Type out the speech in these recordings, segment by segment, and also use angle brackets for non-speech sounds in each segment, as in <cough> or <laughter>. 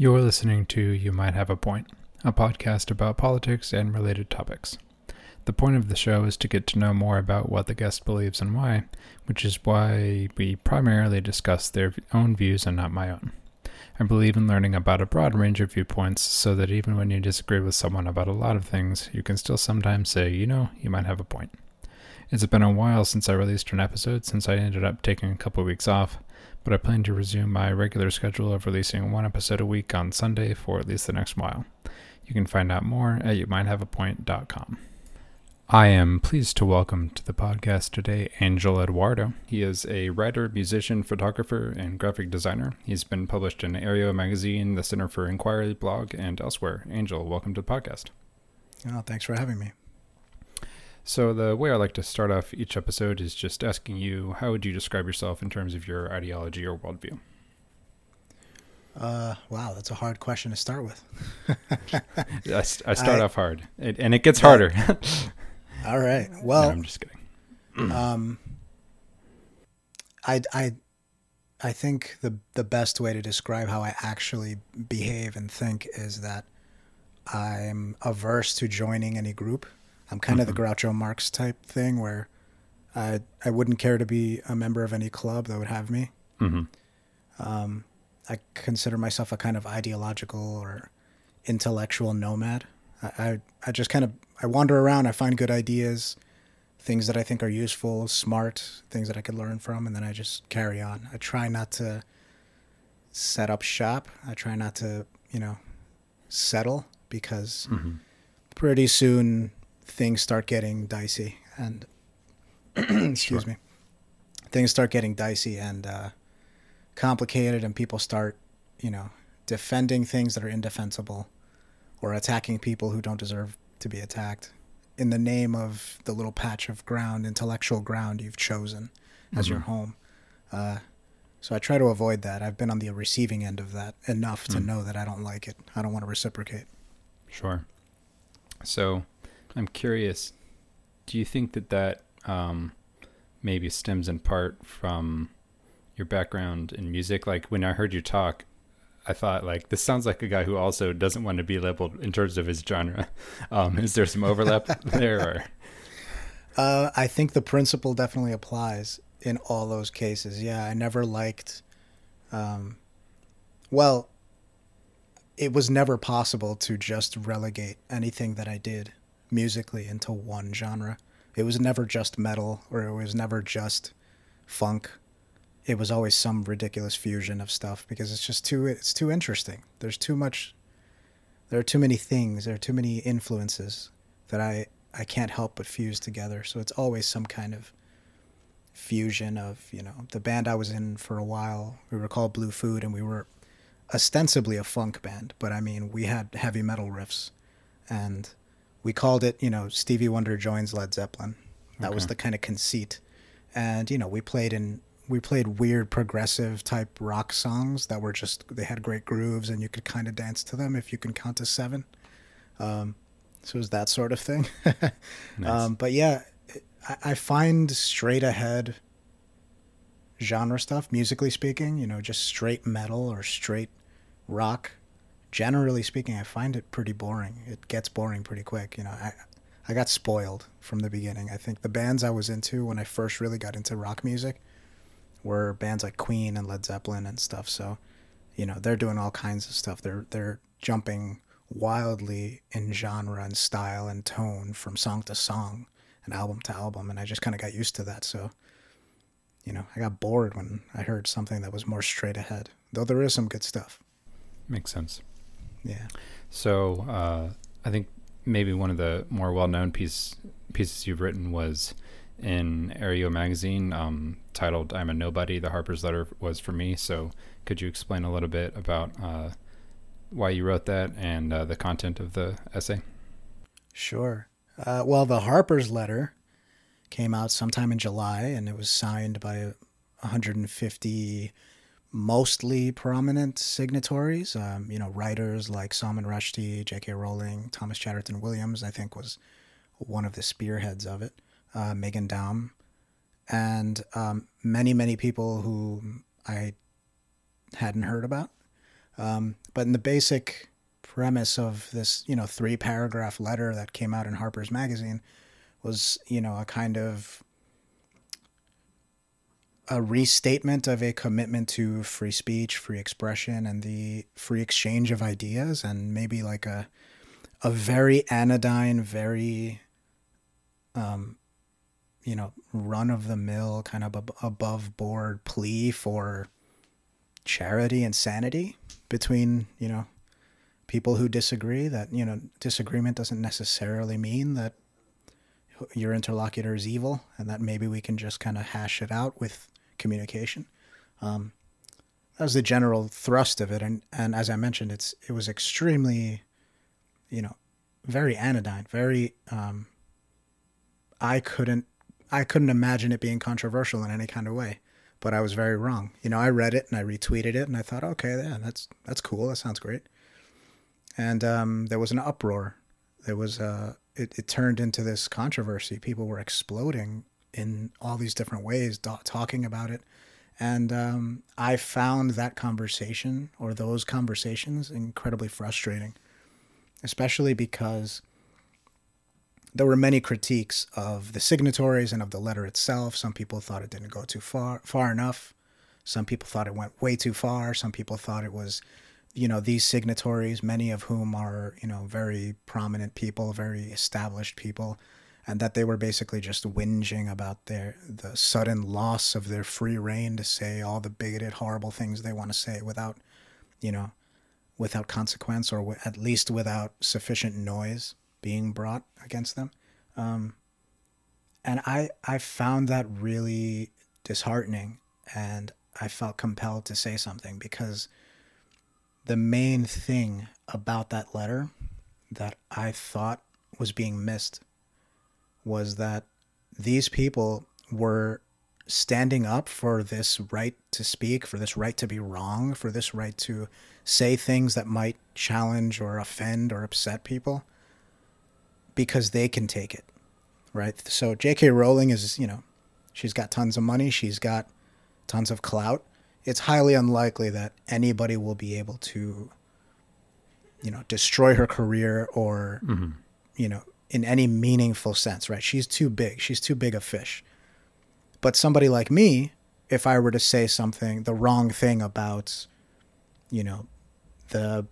You're listening to You Might Have a Point, a podcast about politics and related topics. The point of the show is to get to know more about what the guest believes and why, which is why we primarily discuss their own views and not my own. I believe in learning about a broad range of viewpoints so that even when you disagree with someone about a lot of things, you can still sometimes say, you know, you might have a point. It's been a while since I released an episode since I ended up taking a couple weeks off, but I plan to resume my regular schedule of releasing one episode a week on Sunday for at least the next while. You can find out more at youmighthaveapoint.com. I am pleased to welcome to the podcast today Angel Eduardo. He is a writer, musician, photographer, and graphic designer. He's been published in Areo Magazine, the Center for Inquiry blog, and elsewhere. Angel, welcome to the podcast. Oh, thanks for having me. So, the way I like to start off each episode is just asking you how would you describe yourself in terms of your ideology or worldview? Uh, wow, that's a hard question to start with. <laughs> I, I start I, off hard, it, and it gets harder. all right. <laughs> Well, no, I'm just kidding. <clears throat> um, I, I, I think the the best way to describe how I actually behave and think is that I'm averse to joining any group. I'm kind mm-hmm. of the Groucho Marx type thing where I I wouldn't care to be a member of any club that would have me. Mm-hmm. Um, I consider myself a kind of ideological or intellectual nomad. I, I, I just kind of I wander around. I find good ideas, things that I think are useful, smart, things that I could learn from, and then I just carry on. I try not to set up shop. I try not to you know settle because mm-hmm. pretty soon things start getting dicey and <clears throat> excuse sure. me things start getting dicey and uh, complicated and people start you know defending things that are indefensible or attacking people who don't deserve to be attacked in the name of the little patch of ground intellectual ground you've chosen as mm-hmm. your home uh, so i try to avoid that i've been on the receiving end of that enough to mm. know that i don't like it i don't want to reciprocate sure so I'm curious. Do you think that that um, maybe stems in part from your background in music? Like when I heard you talk, I thought like this sounds like a guy who also doesn't want to be labeled in terms of his genre. <laughs> Um, is there some overlap <laughs> there? Or? Uh, I think the principle definitely applies in all those cases. Yeah, I never liked. Um, well, it was never possible to just relegate anything that I did musically into one genre. It was never just metal or it was never just funk. It was always some ridiculous fusion of stuff because it's just too it's too interesting. There's too much there are too many things, there are too many influences that I I can't help but fuse together. So it's always some kind of fusion of, you know, the band I was in for a while, we were called Blue Food and we were ostensibly a funk band, but I mean, we had heavy metal riffs and we called it, you know, Stevie Wonder joins Led Zeppelin. That okay. was the kind of conceit. And, you know, we played in we played weird progressive type rock songs that were just they had great grooves and you could kind of dance to them if you can count to seven. Um, so it was that sort of thing. <laughs> nice. um, but yeah, I, I find straight ahead genre stuff, musically speaking, you know, just straight metal or straight rock generally speaking, I find it pretty boring. It gets boring pretty quick. You know, I I got spoiled from the beginning. I think the bands I was into when I first really got into rock music were bands like Queen and Led Zeppelin and stuff. So, you know, they're doing all kinds of stuff. They're they're jumping wildly in genre and style and tone from song to song and album to album and I just kind of got used to that. So, you know, I got bored when I heard something that was more straight ahead. Though there is some good stuff. Makes sense. Yeah. So uh, I think maybe one of the more well-known piece, pieces you've written was in Areo magazine um, titled "I'm a Nobody." The Harper's letter was for me. So could you explain a little bit about uh, why you wrote that and uh, the content of the essay? Sure. Uh, well, the Harper's letter came out sometime in July, and it was signed by 150 mostly prominent signatories. Um, you know, writers like Salman Rushdie, J.K. Rowling, Thomas Chatterton Williams, I think was one of the spearheads of it. Uh, Meghan Daum, and um, many, many people who I hadn't heard about. Um, but in the basic premise of this, you know, three paragraph letter that came out in Harper's Magazine was, you know, a kind of a restatement of a commitment to free speech, free expression, and the free exchange of ideas, and maybe like a a very anodyne, very um, you know, run of the mill, kind of above board plea for charity and sanity between you know people who disagree. That you know, disagreement doesn't necessarily mean that your interlocutor is evil, and that maybe we can just kind of hash it out with communication. Um, that was the general thrust of it, and and as I mentioned, it's it was extremely, you know, very anodyne, very. Um, I couldn't I couldn't imagine it being controversial in any kind of way, but I was very wrong. You know, I read it and I retweeted it, and I thought, okay, yeah, that's that's cool. That sounds great. And um, there was an uproar. There was a. It, it turned into this controversy. People were exploding in all these different ways, talking about it. And um, I found that conversation or those conversations incredibly frustrating, especially because there were many critiques of the signatories and of the letter itself. Some people thought it didn't go too far, far enough. Some people thought it went way too far. Some people thought it was, you know, these signatories, many of whom are, you know, very prominent people, very established people, and that they were basically just whinging about their the sudden loss of their free rein to say all the bigoted, horrible things they want to say without, you know, without consequence or at least without sufficient noise being brought against them. Um, and I I found that really disheartening, and I felt compelled to say something because the main thing about that letter that I thought was being missed was that these people were standing up for this right to speak, for this right to be wrong, for this right to say things that might challenge or offend or upset people because they can take it. Right? So J.K. Rowling is, you know, she's got tons of money, she's got tons of clout. It's highly unlikely that anybody will be able to you know, destroy her career or mm-hmm. you know, in any meaningful sense, right? She's too big. She's too big a fish. But somebody like me, if I were to say something, the wrong thing about, you know, the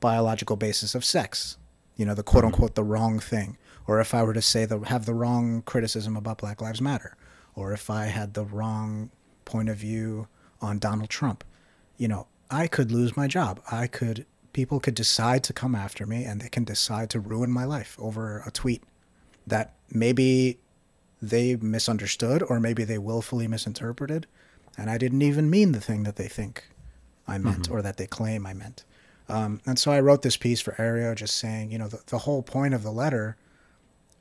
biological basis of sex, you know, the quote mm-hmm. unquote the wrong thing, or if I were to say the have the wrong criticism about Black Lives Matter, or if I had the wrong point of view on Donald Trump, you know, I could lose my job. I could people could decide to come after me and they can decide to ruin my life over a tweet that maybe they misunderstood or maybe they willfully misinterpreted and I didn't even mean the thing that they think I meant mm-hmm. or that they claim I meant. Um, and so I wrote this piece for Areo just saying, you know, the, the whole point of the letter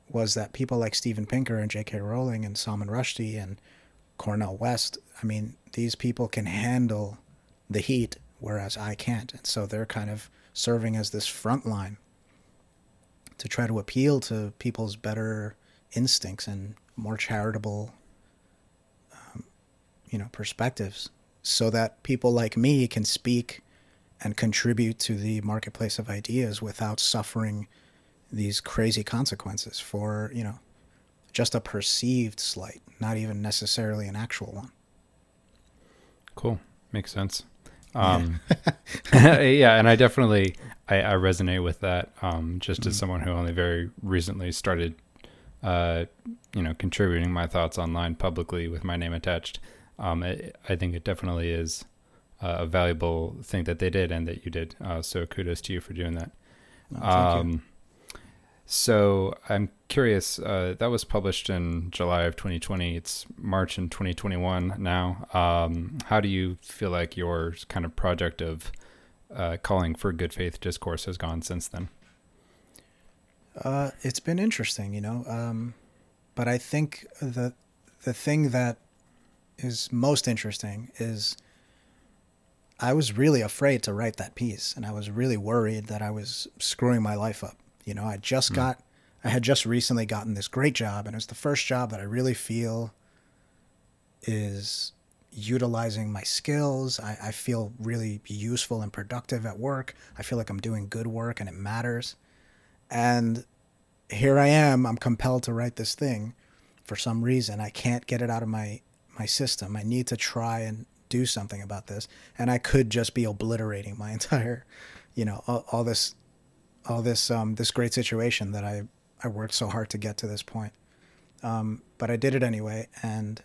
was that people like Steven Pinker and J.K. Rowling and Salman Rushdie and Cornel West, I mean, these people can handle the heat whereas I can't. And so they're kind of serving as this front line to try to appeal to people's better instincts and more charitable, um, you know, perspectives, so that people like me can speak and contribute to the marketplace of ideas without suffering these crazy consequences for you know just a perceived slight, not even necessarily an actual one. Cool, makes sense. Um, <laughs> <laughs> yeah, and I definitely I, I resonate with that. Um, just as mm someone who only very recently started, uh, you know, contributing my thoughts online publicly with my name attached. Um, it, I think it definitely is a valuable thing that they did and that you did. Uh, so kudos to you for doing that. Oh, um, so I'm curious. Uh, that was published in July of 2020. It's March in 2021 now. Um, how do you feel like your kind of project of uh, calling for good faith discourse has gone since then? Uh, it's been interesting, you know. Um, but I think the the thing that is most interesting is I was really afraid to write that piece, and I was really worried that I was screwing my life up you know, I just mm. got, I had just recently gotten this great job, and it's the first job that I really feel is, utilizing my skills. I, I feel really useful and productive at work. I feel like I'm doing good work and it matters. And here I am. I'm compelled to write this thing for some reason. I can't get it out of my my system. I need to try and do something about this. And I could just be obliterating my <laughs> entire, you know, all, all this, all this, um, this great situation that I I worked so hard to get to this point. Um, but I did it anyway, and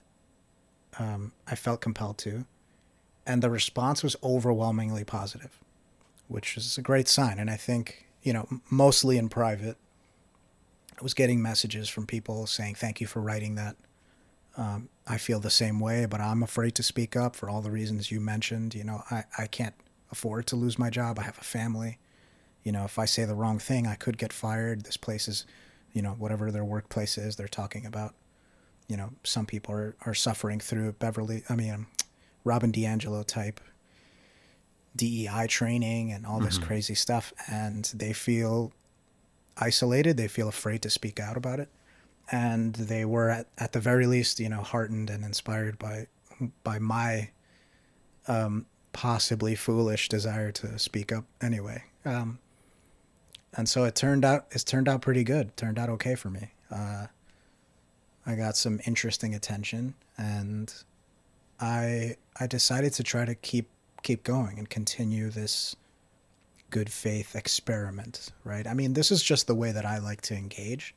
um, I felt compelled to. And the response was overwhelmingly positive, which is a great sign. And I think, you know, mostly in private, I was getting messages from people saying, thank you for writing that. Um, I feel the same way, but I'm afraid to speak up for all the reasons you mentioned. You know, I, I can't afford to lose my job. I have a family. You know, if I say the wrong thing, I could get fired. This place is, you know, whatever their workplace is, they're talking about you know, some people are, are suffering through Beverly, I mean, um, Robin DiAngelo type DEI training and all this mm-hmm. crazy stuff. And they feel isolated. They feel afraid to speak out about it. And they were at, at the very least, you know, heartened and inspired by, by my, um, possibly foolish desire to speak up anyway. Um, and so it turned out, it's turned out pretty good. It turned out okay for me. Uh, I got some interesting attention, and I I decided to try to keep keep going and continue this good faith experiment, right? I mean, this is just the way that I like to engage.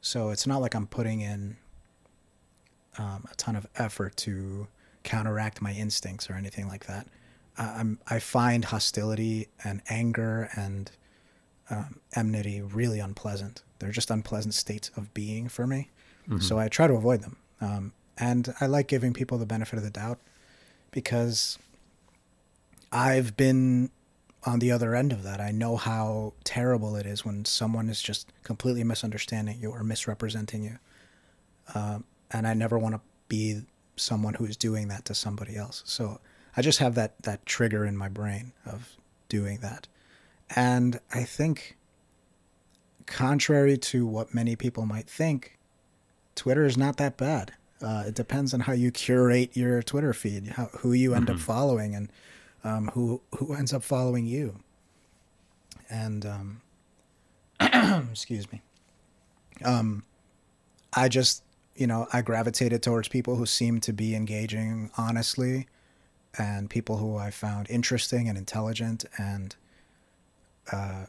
So it's not like I'm putting in um, a ton of effort to counteract my instincts or anything like that. I'm I find hostility and anger and um, enmity really unpleasant. They're just unpleasant states of being for me. Mm-hmm. So I try to avoid them. Um, and I like giving people the benefit of the doubt because I've been on the other end of that. I know how terrible it is when someone is just completely misunderstanding you or misrepresenting you. Uh, and I never want to be someone who's doing that to somebody else. So I just have that that trigger in my brain of doing that. And I think contrary to what many people might think, Twitter is not that bad. Uh, it depends on how you curate your Twitter feed, how, who you end mm-hmm. up following, and um, who who ends up following you. And um, <clears throat> excuse me. Um, I just you know I gravitated towards people who seemed to be engaging honestly, and people who I found interesting and intelligent, and uh,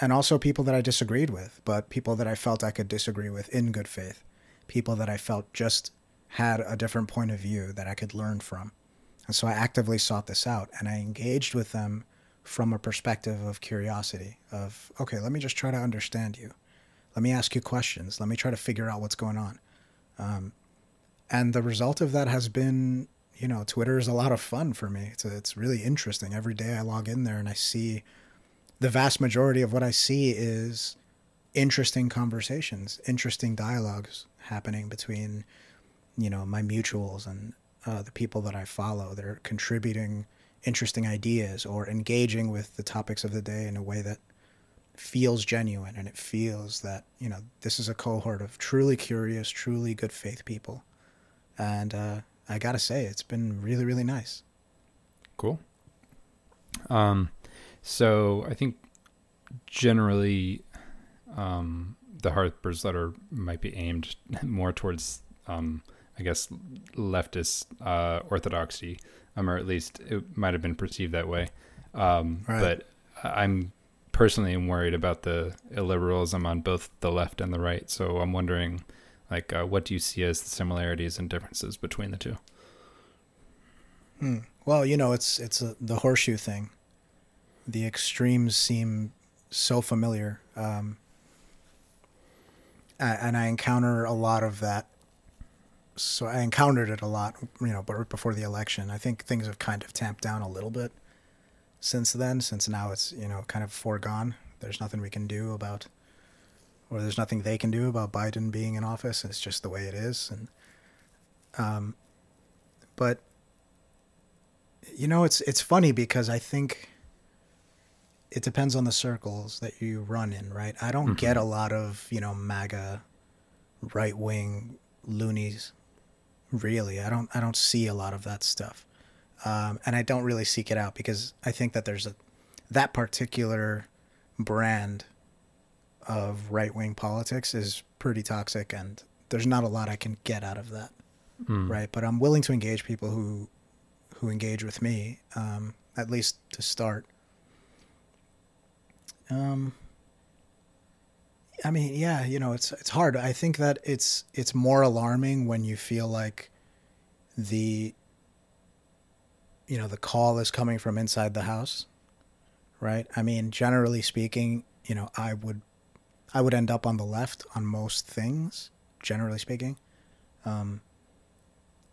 and also people that I disagreed with, but people that I felt I could disagree with in good faith, people that I felt just had a different point of view that I could learn from. And so I actively sought this out and I engaged with them from a perspective of curiosity of, okay, let me just try to understand you. Let me ask you questions. Let me try to figure out what's going on. Um, and the result of that has been, you know, Twitter is a lot of fun for me. It's, a, it's really interesting. Every day I log in there and I see the vast majority of what I see is interesting conversations, interesting dialogues happening between, you know, my mutuals and uh, the people that I follow. They're contributing interesting ideas or engaging with the topics of the day in a way that feels genuine and it feels that you know this is a cohort of truly curious truly good faith people and uh, i gotta say it's been really really nice cool um so I think generally um, the Harper's letter might be aimed <laughs> more towards, um, I guess, leftist uh, orthodoxy, um, or at least it might have been perceived that way. Um, right. But I'm personally am worried about the illiberalism on both the left and the right. So I'm wondering, like, uh, what do you see as the similarities and differences between the two? Hmm. Well, you know, it's it's a, the horseshoe thing the extremes seem so familiar. Um, and I encounter a lot of that. So I encountered it a lot, you know, but before the election, I think things have kind of tamped down a little bit since then, since now it's, you know, kind of foregone. There's nothing we can do about, or there's nothing they can do about Biden being in office. It's just the way it is. And, um, but, you know, it's, it's funny because I think, it depends on the circles that you run in, right? I don't mm-hmm. get a lot of, you know, MAGA right wing loonies really. I don't I don't see a lot of that stuff, um, and I don't really seek it out because I think that there's a that particular brand of right wing politics is pretty toxic, and there's not a lot I can get out of that, Mm. right? But I'm willing to engage people who who engage with me, um, at least to start. Um, I mean, yeah, you know, it's it's hard. I think that it's it's more alarming when you feel like the you know, the call is coming from inside the house, right? I mean, generally speaking, you know, I would I would end up on the left on most things, generally speaking. Um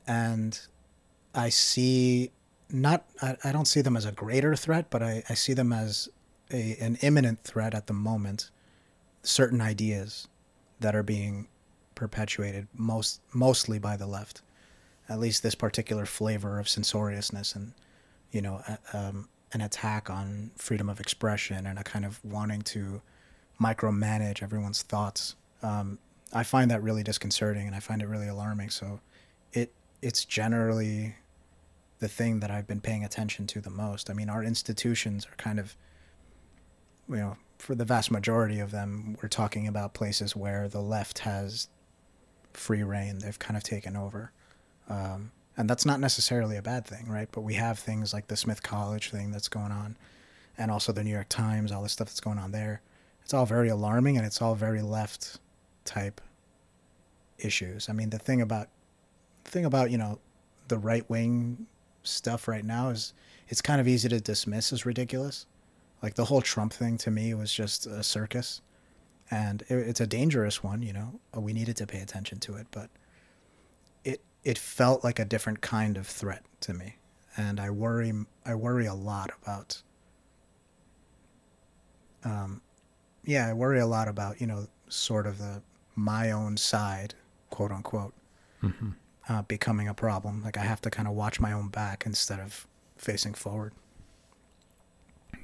and I see not I, I don't see them as a greater threat, but I, I see them as a an imminent threat at the moment certain ideas that are being perpetuated most mostly by the left. At least this particular flavor of censoriousness and you know a- um, an attack on freedom of expression and a kind of wanting to micromanage everyone's thoughts. Um, i find that really disconcerting and i find it really alarming. So it it's generally the thing that i've been paying attention to the most. I mean our institutions are kind of you know for the vast majority of them, we're talking about places where the left has free rein. They've kind of taken over. Um, and that's not necessarily a bad thing, right? But we have things like the Smith College thing that's going on, and also the New York Times, all the stuff that's going on there. It's all very alarming and it's all very left type issues. I mean, the thing about the thing about, you know, the right wing stuff right now is it's kind of easy to dismiss as ridiculous. Like the whole Trump thing to me was just a circus, and it, it's a dangerous one. You know, we needed to pay attention to it, but it it felt like a different kind of threat to me, and I worry I worry a lot about. Um, yeah, I worry a lot about you know sort of the my own side, quote unquote, Mhm. uh, becoming a problem. Like I have to kind of watch my own back instead of facing forward.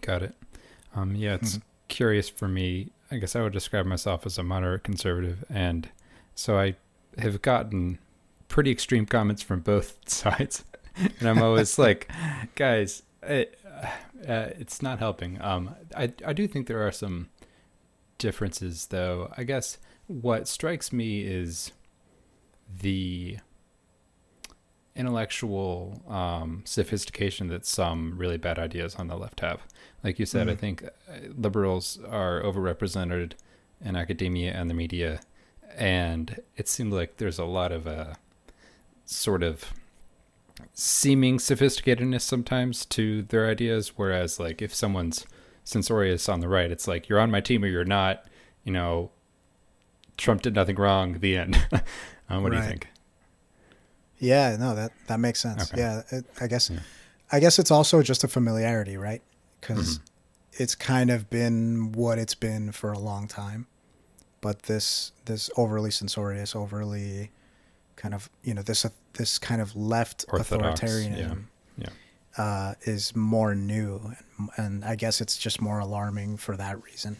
Got it. Um, yeah, it's Mhm. curious for me. I guess I would describe myself as a moderate conservative, and so I have gotten pretty extreme comments from both <laughs> sides, and I'm always <laughs> like, guys, it, uh, it's not helping. Um, I I do think there are some differences, though. I guess what strikes me is the intellectual um, sophistication that some really bad ideas on the left have. Like you said, I Mhm. think uh, liberals are overrepresented in academia and the media, and it seems like there's a lot of uh, sort of seeming sophisticatedness sometimes to their ideas. Whereas, like if someone's censorious on the right, it's like you're on my team or you're not. You know, Trump did nothing wrong. The end. um, <laughs> what do you think? Yeah, no, that that makes sense. Okay. Yeah, it, I guess Yeah. I guess it's also just a familiarity, right? Because Mhm. it's kind of been what it's been for a long time. But this this overly censorious, overly kind of you know this this kind of left Orthodox, authoritarianism yeah, Uh, is more new, and, and I guess it's just more alarming for that reason.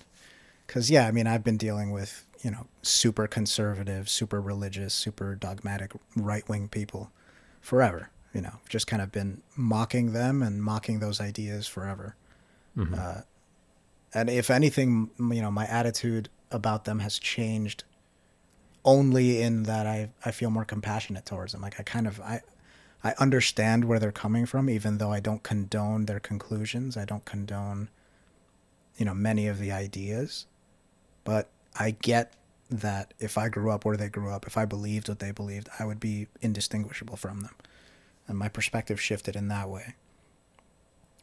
Because yeah, I mean, I've been dealing with you know super conservative, super religious, super dogmatic right wing people forever. You know, just kind of been mocking them and mocking those ideas forever. Mhm. Uh, and if anything, you know, my attitude about them has changed only in that I I feel more compassionate towards them. Like I kind of I I understand where they're coming from, even though I don't condone their conclusions. I don't condone, you know, many of the ideas, but I get that if I grew up where they grew up, if I believed what they believed, I would be indistinguishable from them, and my perspective shifted in that way.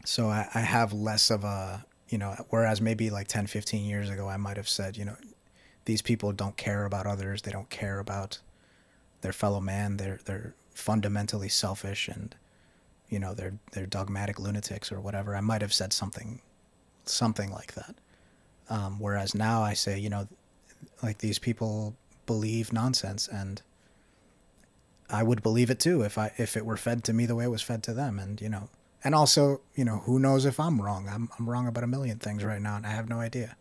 So I, I have less of a, you know, whereas maybe like 10, 15 years ago, I might have said, you know, these people don't care about others. They don't care about their fellow man. They're, they're fundamentally selfish and, you know, they're, they're dogmatic lunatics or whatever. I might have said something, something like that. Um, whereas now I say, you know, like these people believe nonsense and I would believe it too if I, if it were fed to me the way it was fed to them. And, you know, and also, you know, who knows if I'm wrong? I'm I'm wrong about a million things right now, and I have no idea.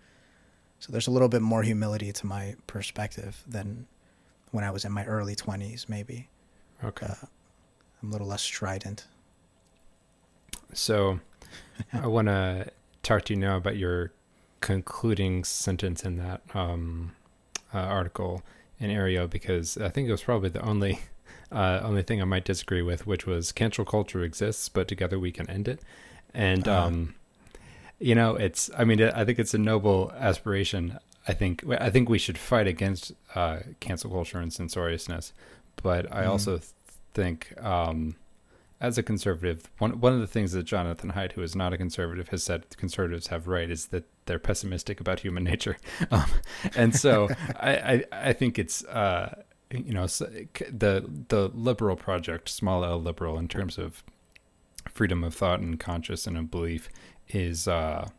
So there's a little bit more humility to my perspective than when I was in my early 20s, maybe. Okay. Uh, I'm a little less strident. So <laughs> I want to talk to you now about your concluding sentence in that um, uh, article in Areo because I think it was probably the only <laughs> uh, only thing I might disagree with, which was cancel culture exists, but together we can end it. And Uh-huh. um, you know, it's I mean, I think it's a noble aspiration. I think I think we should fight against uh, cancel culture and censoriousness, but I Mhm. also th- think. Um, as a conservative, one one of the things that Jonathan Haidt, who is not a conservative, has said conservatives have right is that they're pessimistic about human <laughs> nature, um, and so <laughs> I, I I think it's uh you know the the liberal project, small L liberal, in terms of freedom of thought and conscience and of belief, is uh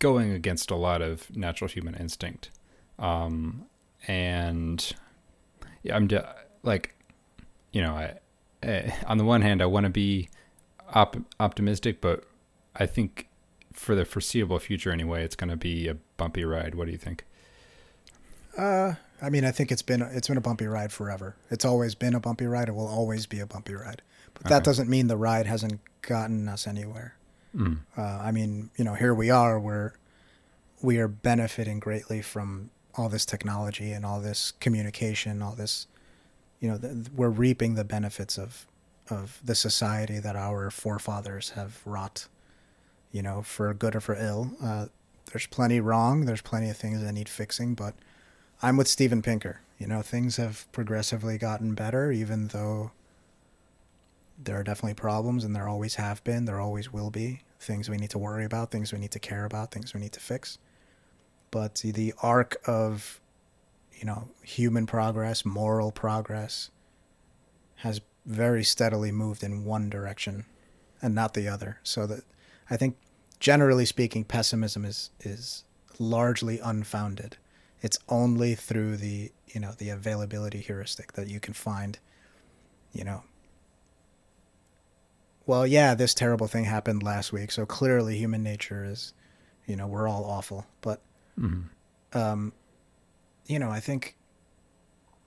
going against a lot of natural human instinct, um and yeah, I'm de- like you know I uh, on the one hand, I want to be op- optimistic, but I think for the foreseeable future, anyway, it's going to be a bumpy ride. What do you think? Uh, I mean, I think it's been it's been a bumpy ride forever. It's always been a bumpy ride. It will always be a bumpy ride. But that Okay. doesn't mean the ride hasn't gotten us anywhere. Mm. Uh, I mean, you know, here we are. We're we are benefiting greatly from all this technology and all this communication, all this. You know, th- we're reaping the benefits of of the society that our forefathers have wrought. You know, for good or for ill. Uh, there's plenty wrong. There's plenty of things that need fixing, but I'm with Steven Pinker. You know, things have progressively gotten better, even though there are definitely problems, and there always have been. There always will be things we need to worry about, things we need to care about, things we need to fix. But the- the arc of, you know, human progress, moral progress, has very steadily moved in one direction, and not the other. So that I think, generally speaking, pessimism is is largely unfounded. It's only through the you know the availability heuristic that you can find, you know, well, yeah, this terrible thing happened last week, so clearly human nature is, you know, we're all awful. But, Mm. um, you know, I think,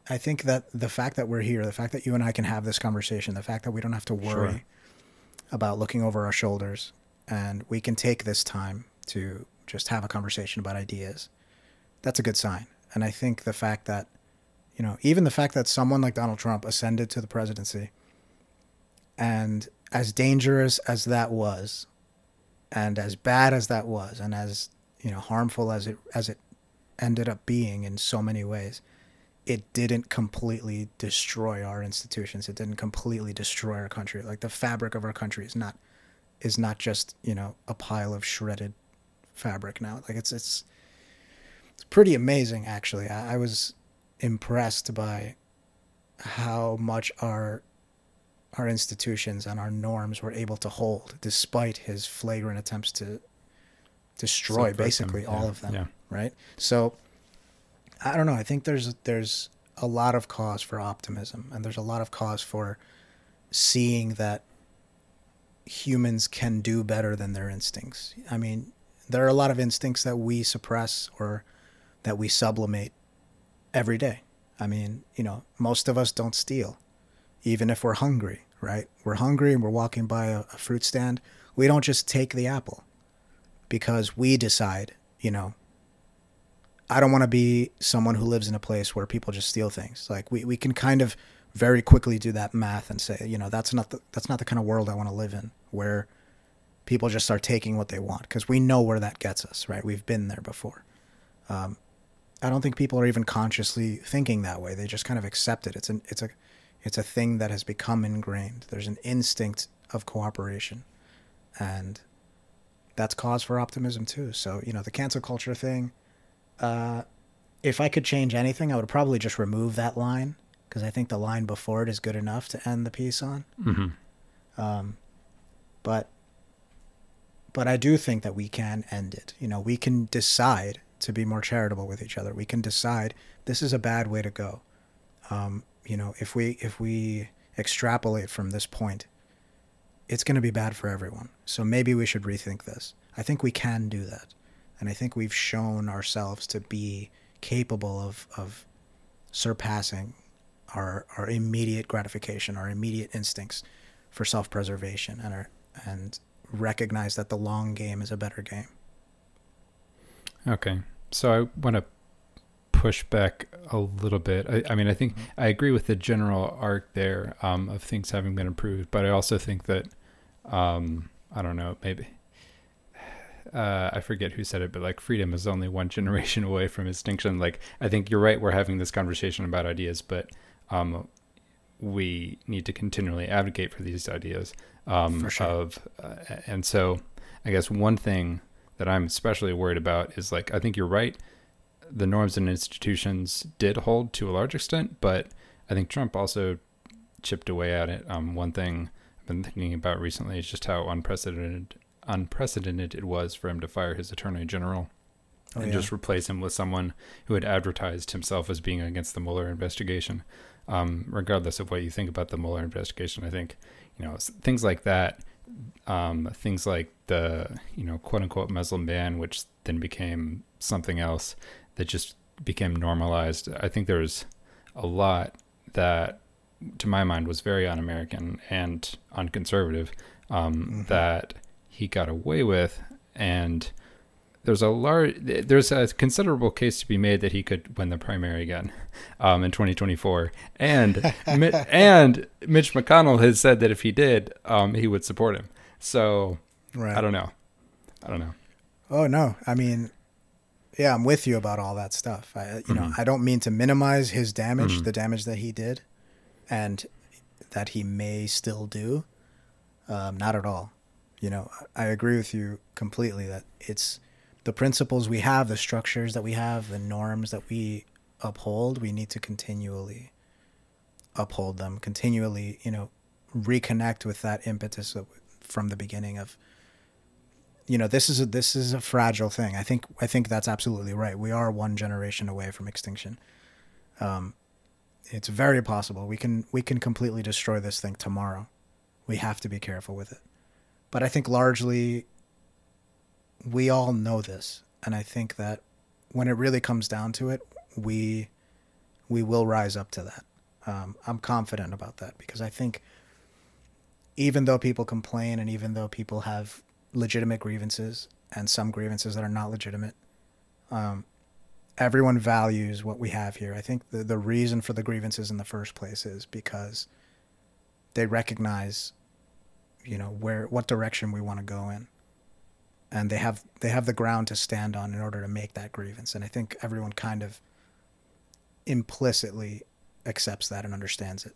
I think that the fact that we're here, the fact that you and I can have this conversation, the fact that we don't have to worry Sure. about looking over our shoulders, and we can take this time to just have a conversation about ideas, that's a good sign. And I think the fact that, you know, even the fact that someone like Donald Trump ascended to the presidency, and as dangerous as that was, and as bad as that was, and as you know harmful as it as it ended up being in so many ways, it didn't completely destroy our institutions. It didn't completely destroy our country. Like the fabric of our country is not is not just you know a pile of shredded fabric now. Like it's it's it's pretty amazing actually. I, I was impressed by how much our our institutions and our norms were able to hold despite his flagrant attempts to destroy Subvert them, basically all yeah, of them Yeah. Right so i don't know i think there's there's a lot of cause for optimism and there's a lot of cause for seeing that humans can do better than their instincts i mean there are a lot of instincts that we suppress or that we sublimate every day i mean you know most of us don't steal even if we're hungry, right? We're hungry and we're walking by a, a fruit stand. We don't just take the apple because we decide, you know, I don't want to be someone who lives in a place where people just steal things. Like we, we can kind of very quickly do that math and say, you know, that's not the, that's not the kind of world I want to live in where people just start taking what they want because we know where that gets us, right? We've been there before. Um, I don't think people are even consciously thinking that way. They just kind of accept it. It's an it's a it's a thing that has become ingrained. There's an instinct of cooperation, and that's cause for optimism too. So you know the cancel culture thing. Uh, if I could change anything, I would probably just remove that line because I think the line before it is good enough to end the piece on. hmm Um, but but I do think that we can end it. You know, we can decide to be more charitable with each other. We can decide this is a bad way to go. Um, you know, if we if we extrapolate from this point, it's going to be bad for everyone. So maybe we should rethink this. I think we can do that, and I think we've shown ourselves to be capable of of surpassing our our immediate gratification, our immediate instincts for self-preservation, and our and recognize that the long game is a better game. Okay, so I want to push back a little bit. I, I mean, I think mm-hmm. I agree with the general arc there um, of things having been improved, but I also think that um, I don't know, maybe uh, I forget who said it, but like freedom is only one <laughs> generation away from extinction. Like I think you're right. We're having this conversation about ideas, but um, we need to continually advocate for these ideas. Um, for sure. Of uh, and so I guess one thing that I'm especially worried about is like I think you're right. The norms and institutions did hold to a large extent, but I think Trump also chipped away at it. Um, one thing I've been thinking about recently is just how unprecedented unprecedented it was for him to fire his attorney general oh, and yeah. just replace him with someone who had advertised himself as being against the Mueller investigation. Um, regardless of what you think about the Mueller investigation, I think you know things like that, um, things like the you know quote unquote Muslim ban, which then became something else that just became normalized. I think there's a lot that, to my mind, was very un-American and unconservative um, mm-hmm. that he got away with, and there's a large, there's a considerable case to be made that he could win the primary again um, in 2024, and <laughs> and Mitch McConnell has said that if he did, um, he would support him. So right. I don't know, I don't know. Oh no, I mean, yeah, I'm with you about all that stuff. I, you mm-hmm. know, I don't mean to minimize his damage, mm-hmm. the damage that he did, and that he may still do. Um, not at all you know, I agree with you completely that it's the principles we have, the structures that we have, the norms that we uphold, we need to continually uphold them, continually, you know, reconnect with that impetus from the beginning of you know this is a this is a fragile thing. I think i think that's absolutely right. We are one generation away from extinction. Um it's very possible. We can we can completely destroy this thing tomorrow. We have to be careful with it but I think largely we all know this. And I think that when it really comes down to it, we we will rise up to that. Um, I'm confident about that because I think even though people complain and even though people have legitimate grievances and some grievances that are not legitimate, um, everyone values what we have here. I think the, the reason for the grievances in the first place is because they recognize you know where what direction we want to go in and they have they have the ground to stand on in order to make that grievance and i think everyone kind of implicitly accepts that and understands it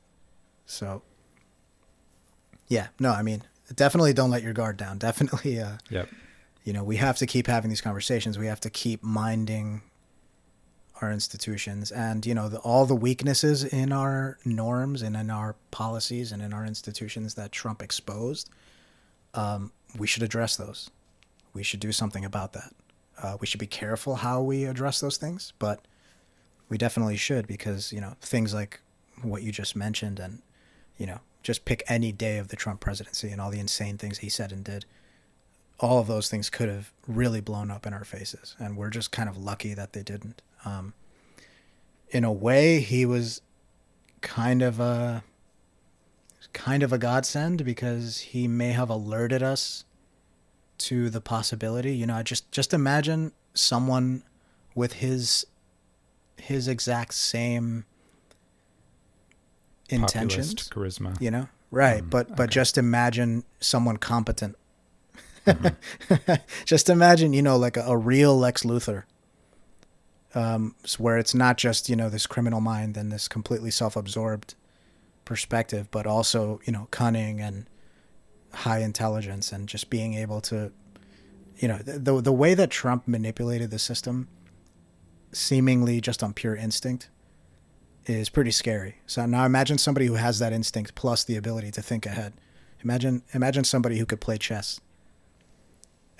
so yeah no i mean definitely don't let your guard down <laughs> definitely uh yep. you know we have to keep having these conversations we have to keep minding our institutions and you know the, all the weaknesses in our norms and in our policies and in our institutions that Trump exposed, um, we should address those. We should do something about that. Uh, we should be careful how we address those things, but we definitely should because you know things like what you just mentioned and you know just pick any day of the Trump presidency and all the insane things he said and did. All of those things could have really blown up in our faces, and we're just kind of lucky that they didn't. Um, in a way, he was kind of a kind of a godsend because he may have alerted us to the possibility. You know, just just imagine someone with his his exact same intentions, Populist charisma. You know, right? Um, but but just imagine someone competent. Mm-hmm. <laughs> just imagine, you know, like a, a real Lex Luthor um, where it's not just you know this criminal mind and this completely self-absorbed perspective, but also you know cunning and high intelligence and just being able to, you know, the the way that Trump manipulated the system, seemingly just on pure instinct, is pretty scary. So now imagine somebody who has that instinct plus the ability to think ahead. Imagine imagine somebody who could play chess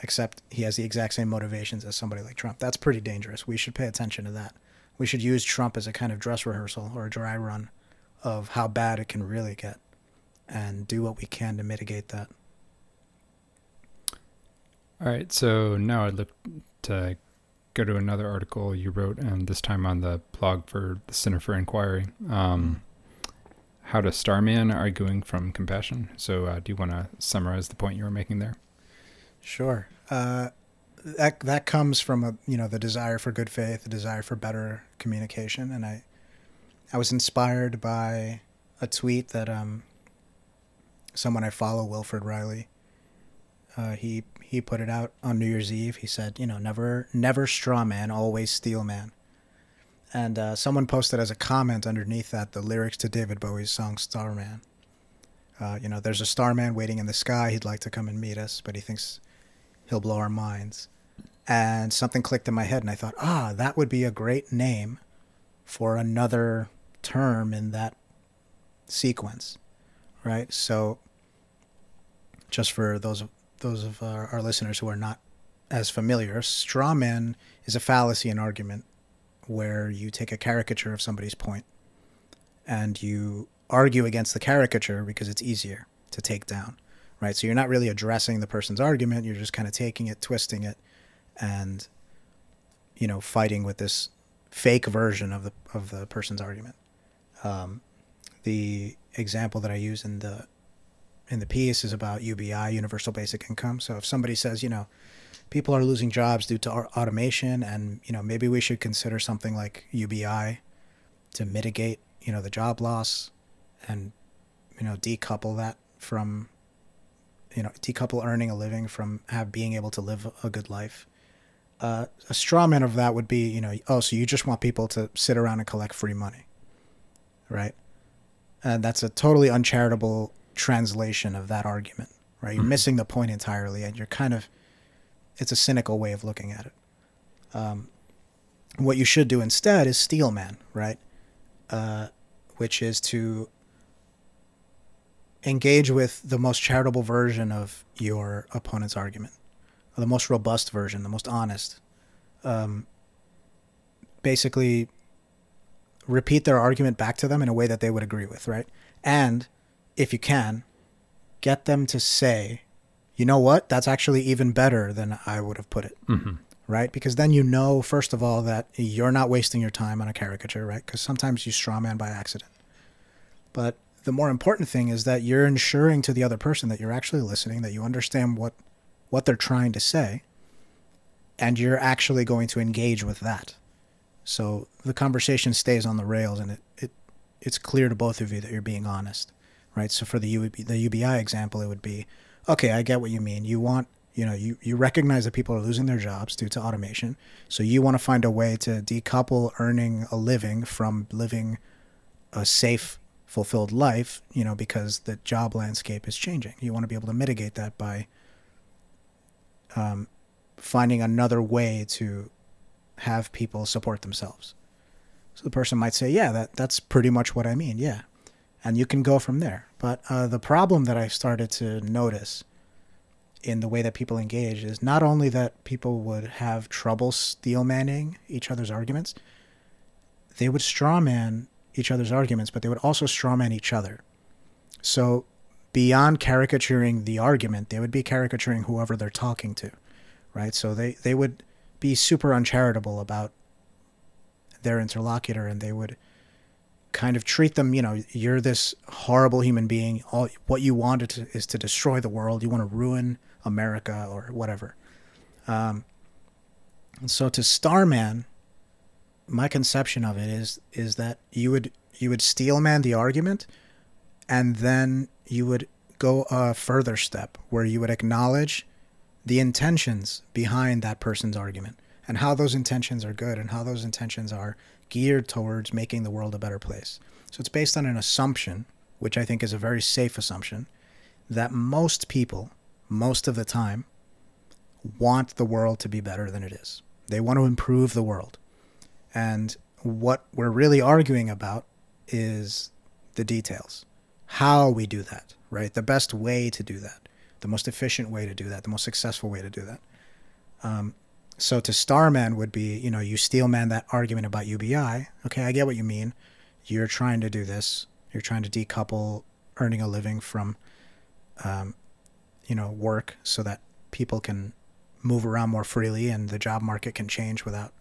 except he has the exact same motivations as somebody like Trump. That's pretty dangerous. We should pay attention to that. We should use Trump as a kind of dress rehearsal or a dry run of how bad it can really get and do what we can to mitigate that. All right, so now I'd like to go to another article you wrote, and this time on the blog for the Center for Inquiry. Um, how to starman arguing from compassion. So, uh, do you want to summarize the point you were making there? Sure. Uh, that that comes from a you know the desire for good faith, the desire for better communication, and I I was inspired by a tweet that um someone I follow, Wilfred Reilly. Uh, he he put it out on New Year's Eve. He said, you know, never never straw man, always steel man. And uh, someone posted as a comment underneath that the lyrics to David Bowie's song Starman. Uh, you know, there's a starman waiting in the sky. He'd like to come and meet us, but he thinks he'll blow our minds. And something clicked in my head, and I thought, ah, that would be a great name for another term in that sequence, right? So, just for those of those of our, our listeners who are not as familiar, straw man is a fallacy in argument where you take a caricature of somebody's point and you argue against the caricature because it's easier to take down right? So you're not really addressing the person's argument. You're just kind of taking it, twisting it, and you know, fighting with this fake version of the of the person's argument. Um, the example that I use in the in the piece is about UBI, Universal Basic Income. So if somebody says, you know, people are losing jobs due to automation, and you know, maybe we should consider something like UBI to mitigate, you know, the job loss, and you know, decouple that from you know decouple earning a living from have being able to live a good life. Uh, a straw man of that would be you know oh so you just want people to sit around and collect free money, right? And that's a totally uncharitable translation of that argument, right? You're mm-hmm. missing the point entirely, and you're kind of it's a cynical way of looking at it. Um, what you should do instead is steel man, right? Uh, which is to engage with the most charitable version of your opponent's argument, the most robust version, the most honest. Um, basically, repeat their argument back to them in a way that they would agree with, right? And if you can, get them to say, you know what, that's actually even better than I would have put it. Mm-hmm. Right? Because then you know, first of all, that you're not wasting your time on a caricature, right? Because sometimes you strawman by accident. But the more important thing is that you're ensuring to the other person that you're actually listening, that you understand what what they're trying to say, and you're actually going to engage with that. So the conversation stays on the rails, and it, it it's clear to both of you that you're being honest, right? So for the UB, the UBI example, it would be, okay, I get what you mean. You want you know you, you recognize that people are losing their jobs due to automation so you want to find a way to decouple earning a living from living a safe fulfilled life, you know, because the job landscape is changing. You want to be able to mitigate that by um, finding another way to have people support themselves. So the person might say, "Yeah, that that's pretty much what I mean." Yeah, and you can go from there. But uh, the problem that I started to notice in the way that people engage is not only that people would have trouble steel manning each other's arguments, they would strawman each other's arguments, but they would also strawman each other. So beyond caricaturing the argument, they would be caricaturing whoever they're talking to, right? So they, they would be super uncharitable about their interlocutor and they would kind of treat them, you know, you're this horrible human being. All what you want to, is to destroy the world. You want to ruin America or whatever. Um, so to Starman, my conception of it is is that you would you would steelman the argument, and then you would go a further step where you would acknowledge the intentions behind that person's argument and how those intentions are good and how those intentions are geared towards making the world a better place. So it's based on an assumption, which I think is a very safe assumption, that most people, most of the time, want the world to be better than it is. They want to improve the world. And what we're really arguing about is the details. How we do that, right? The best way to do that, the most efficient way to do that, the most successful way to do that. Um, so to Starman would be, you know, you steelman that argument about UBI. Okay, I get what you mean. You're trying to do this. You're trying to decouple earning a living from, um, you know, work so that people can move around more freely and the job market can change without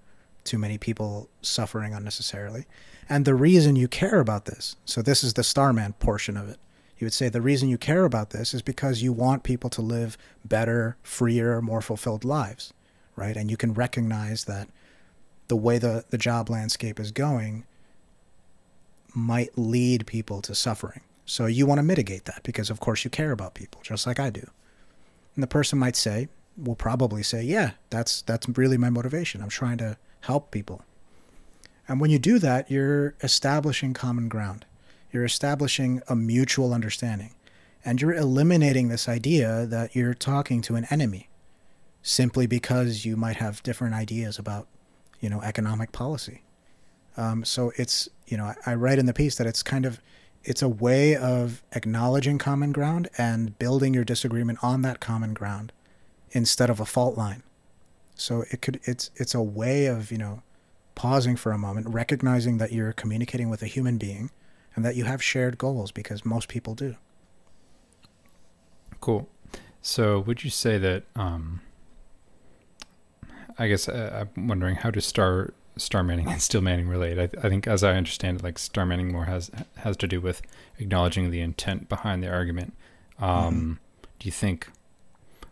too many people suffering unnecessarily. And the reason you care about this, so this is the Starman portion of it. You would say the reason you care about this is because you want people to live better, freer, more fulfilled lives, right? And you can recognize that the way the, the job landscape is going might lead people to suffering. So you want to mitigate that because, of course, you care about people, just like I do. And the person might say, will probably say, "Yeah, that's that's really my motivation. I'm trying to help people." And when you do that, you're establishing common ground. You're establishing a mutual understanding. And you're eliminating this idea that you're talking to an enemy simply because you might have different ideas about, you know, economic policy. Um, so it's, you know, I, I write in the piece that it's kind of, it's a way of acknowledging common ground and building your disagreement on that common ground instead of a fault line. So it could, it's, it's a way of, you know, pausing for a moment, recognizing that you're communicating with a human being and that you have shared goals because most people do. Cool. So, would you say that? Um, I guess uh, I'm wondering how does star star manning <laughs> and steel manning relate? I, I, think, as I understand it, like star manning more has has to do with acknowledging the intent behind the argument. Um, mm-hmm. Do you think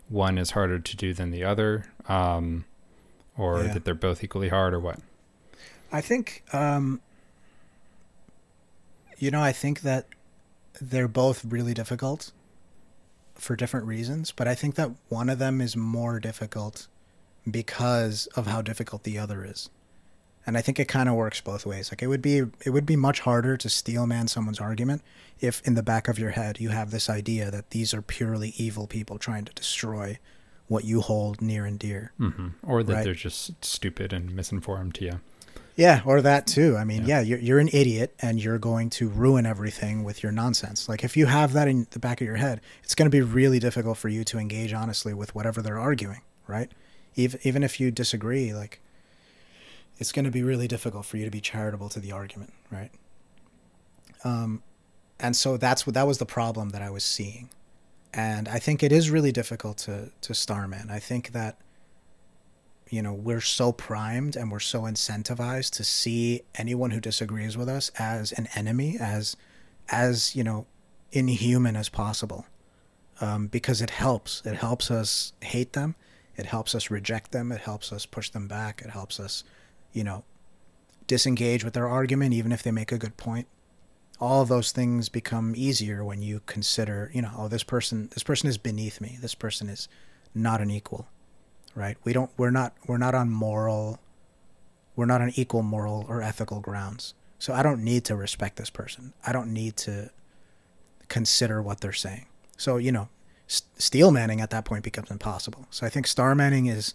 one is harder to do than the other, um, or yeah. that they're both equally hard, or what? I think um, you know, I think that they're both really difficult for different reasons, but I think that one of them is more difficult because of how difficult the other is. And I think it kind of works both ways. Like it would be it would be much harder to steel man someone's argument if in the back of your head you have this idea that these are purely evil people trying to destroy what you hold near and dear. Mm-hmm. Or that right? they're just stupid and misinformed to you. Yeah, or that too. I mean, yeah, yeah you're, you're an idiot and you're going to ruin everything with your nonsense. Like, if you have that in the back of your head, it's going to be really difficult for you to engage honestly with whatever they're arguing, right? Even, even if you disagree, like, it's going to be really difficult for you to be charitable to the argument, right? Um, and so that's what that was the problem that I was seeing, and I think it is really difficult to to Starman. I think that you know we're so primed and we're so incentivized to see anyone who disagrees with us as an enemy as as you know inhuman as possible. Um, because it helps. It helps us hate them. It helps us reject them. It helps us push them back. It helps us you know disengage with their argument even if they make a good point all of those things become easier when you consider you know oh this person this person is beneath me this person is not an equal right? We don't we're not we're not on moral we're not on equal moral or ethical grounds. So I don't need to respect this person. I don't need to consider what they're saying. So, you know, steel manning at that point becomes impossible. So I think star manning is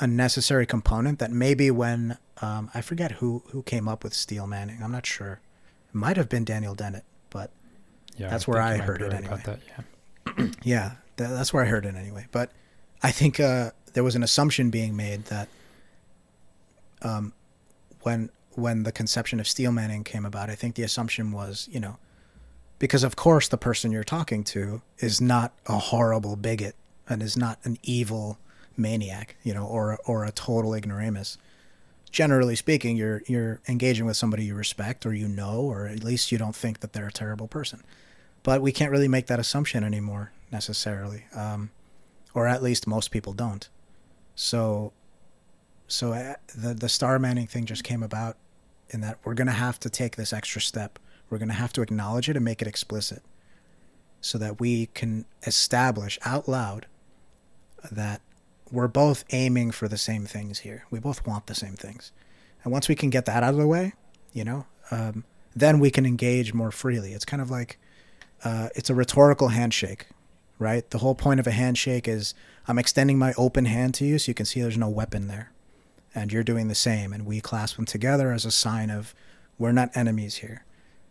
a necessary component that maybe when um, I forget who who came up with steel manning. I'm not sure. It might have been Daniel Dennett, but yeah, that's I where I heard it anyway. That, yeah, <clears throat> yeah, that's where I heard it anyway. But I think uh, there was an assumption being made that um, when when the conception of steel manning came about, I think the assumption was, you know, because of course the person you're talking to is not a horrible bigot and is not an evil maniac, you know, or or a total ignoramus. Generally speaking, you're you're engaging with somebody you respect or you know, or at least you don't think that they're a terrible person. But we can't really make that assumption anymore necessarily, um, or at least most people don't. So, so uh, the the star manning thing just came about in that we're gonna have to take this extra step. We're gonna have to acknowledge it and make it explicit, so that we can establish out loud that we're both aiming for the same things here. We both want the same things, and once we can get that out of the way, you know, um, then we can engage more freely. It's kind of like uh, it's a rhetorical handshake right? The whole point of a handshake is I'm extending my open hand to you so you can see there's no weapon there. And you're doing the same. And we clasp them together as a sign of we're not enemies here.